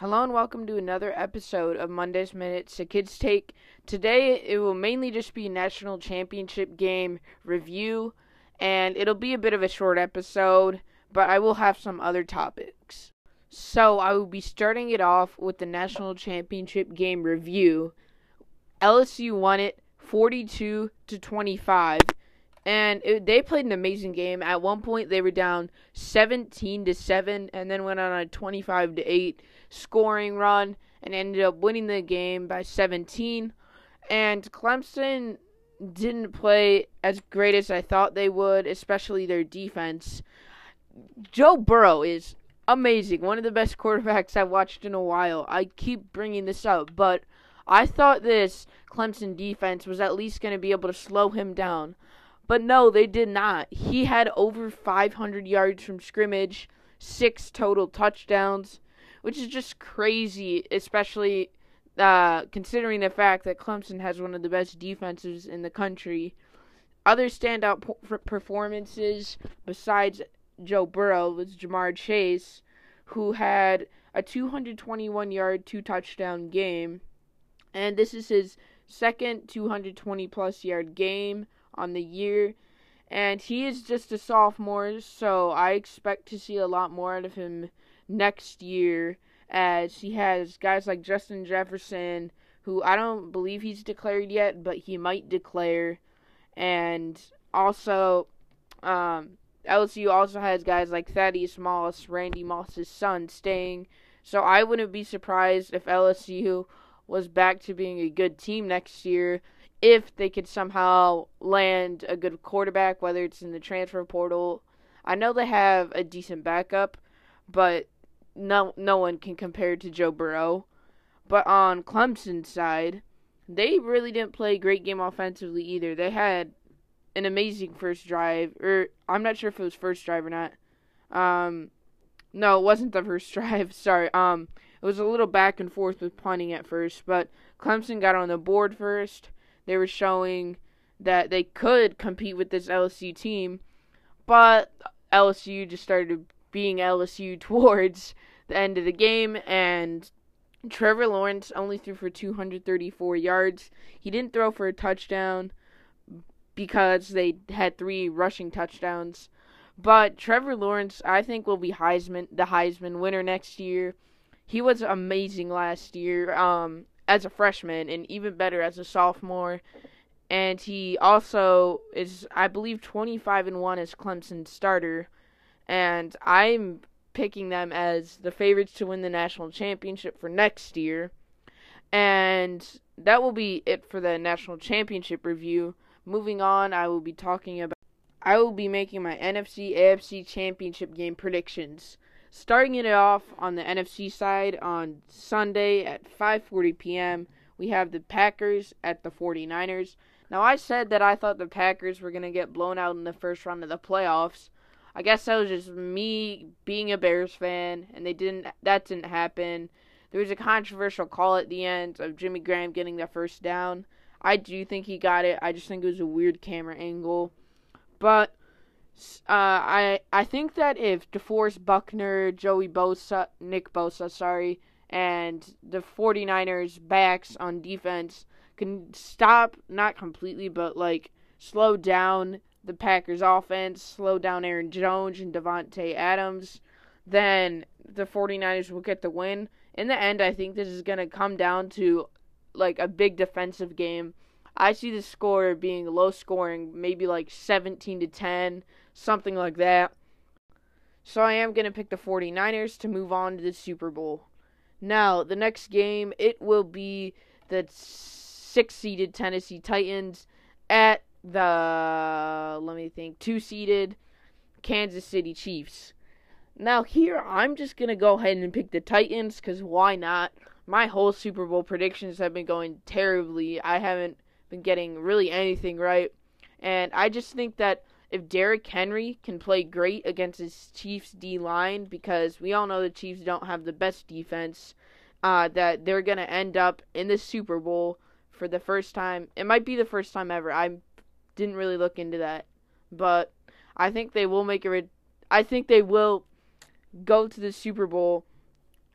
Hello and welcome to another episode of Monday's Minutes, a kid's take. Today it will mainly just be national championship game review, and it'll be a bit of a short episode, but I will have some other topics. So I will be starting it off with the national championship game review. LSU won it 42 to 25 and it, they played an amazing game. At one point, they were down 17 to seven, and then went on a 25 to eight scoring run, and ended up winning the game by 17. And Clemson didn't play as great as I thought they would, especially their defense. Joe Burrow is amazing, one of the best quarterbacks I've watched in a while. I keep bringing this up, but I thought this Clemson defense was at least going to be able to slow him down. But no, they did not. He had over 500 yards from scrimmage, six total touchdowns, which is just crazy, especially uh, considering the fact that Clemson has one of the best defenses in the country. Other standout po- performances besides Joe Burrow was Ja'Marr Chase, who had a 221 yard, two touchdown game. And this is his second 220 plus yard game on the year. And he is just a sophomore, so I expect to see a lot more out of him next year as he has guys like Justin Jefferson, who I don't believe he's declared yet, but he might declare. And also, um, LSU also has guys like Thaddeus Moss, Randy Moss's son, staying. So I wouldn't be surprised if LSU was back to being a good team next year if they could somehow land a good quarterback, whether it's in the transfer portal. I know they have a decent backup, but no no one can compare to Joe Burrow. But on Clemson's side, they really didn't play a great game offensively either. They had an amazing first drive, or I'm not sure if it was first drive or not. Um, no, it wasn't the first drive. Sorry. Um, it was a little back and forth with punting at first, but Clemson got on the board first they were showing that they could compete with this LSU team, but LSU just started being LSU towards the end of the game, and Trevor Lawrence only threw for 234 yards. He didn't throw for a touchdown because they had three rushing touchdowns. But Trevor Lawrence, I think, will be Heisman, the Heisman winner next year. He was amazing last year. Um, as a freshman and even better as a sophomore. And he also is, I believe, 25 and 1 as Clemson's starter. And I'm picking them as the favorites to win the national championship for next year. And that will be it for the national championship review. Moving on, I will be talking about. I will be making my NFC AFC championship game predictions. Starting it off on the NFC side on Sunday at 5:40 p.m., we have the Packers at the 49ers. Now I said that I thought the Packers were going to get blown out in the first round of the playoffs. I guess that was just me being a Bears fan and they didn't that didn't happen. There was a controversial call at the end of Jimmy Graham getting the first down. I do think he got it. I just think it was a weird camera angle. But uh, I I think that if DeForest Buckner, Joey Bosa, Nick Bosa, sorry, and the 49ers backs on defense can stop, not completely, but like slow down the Packers offense, slow down Aaron Jones and Davante Adams, then the 49ers will get the win. In the end, I think this is going to come down to like a big defensive game. I see the score being low scoring, maybe like 17 to 10 something like that. So I am going to pick the 49ers to move on to the Super Bowl. Now, the next game, it will be the six seeded Tennessee Titans at the, let me think, two seeded Kansas City Chiefs. Now, here, I'm just going to go ahead and pick the Titans because why not? My whole Super Bowl predictions have been going terribly. I haven't been getting really anything right. And I just think that if Derrick Henry can play great against his Chiefs D line, because we all know the Chiefs don't have the best defense, uh, that they're gonna end up in the Super Bowl for the first time. It might be the first time ever. I didn't really look into that, but I think they will make it. I think they will go to the Super Bowl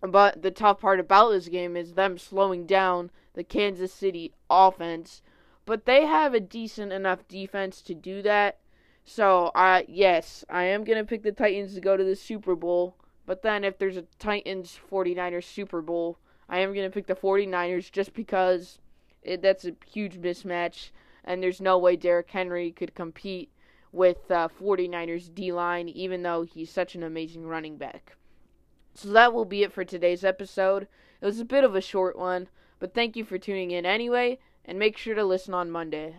But the tough part about this game is them slowing down the Kansas City offense. But they have a decent enough defense to do that. So, uh, yes, I am going to pick the Titans to go to the Super Bowl. But then if there's a Titans 49ers Super Bowl, I am going to pick the 49ers just because it, that's a huge mismatch. And there's no way Derrick Henry could compete with uh, 49ers D line, even though he's such an amazing running back. So that will be it for today's episode. It was a bit of a short one, but thank you for tuning in anyway, and make sure to listen on Monday.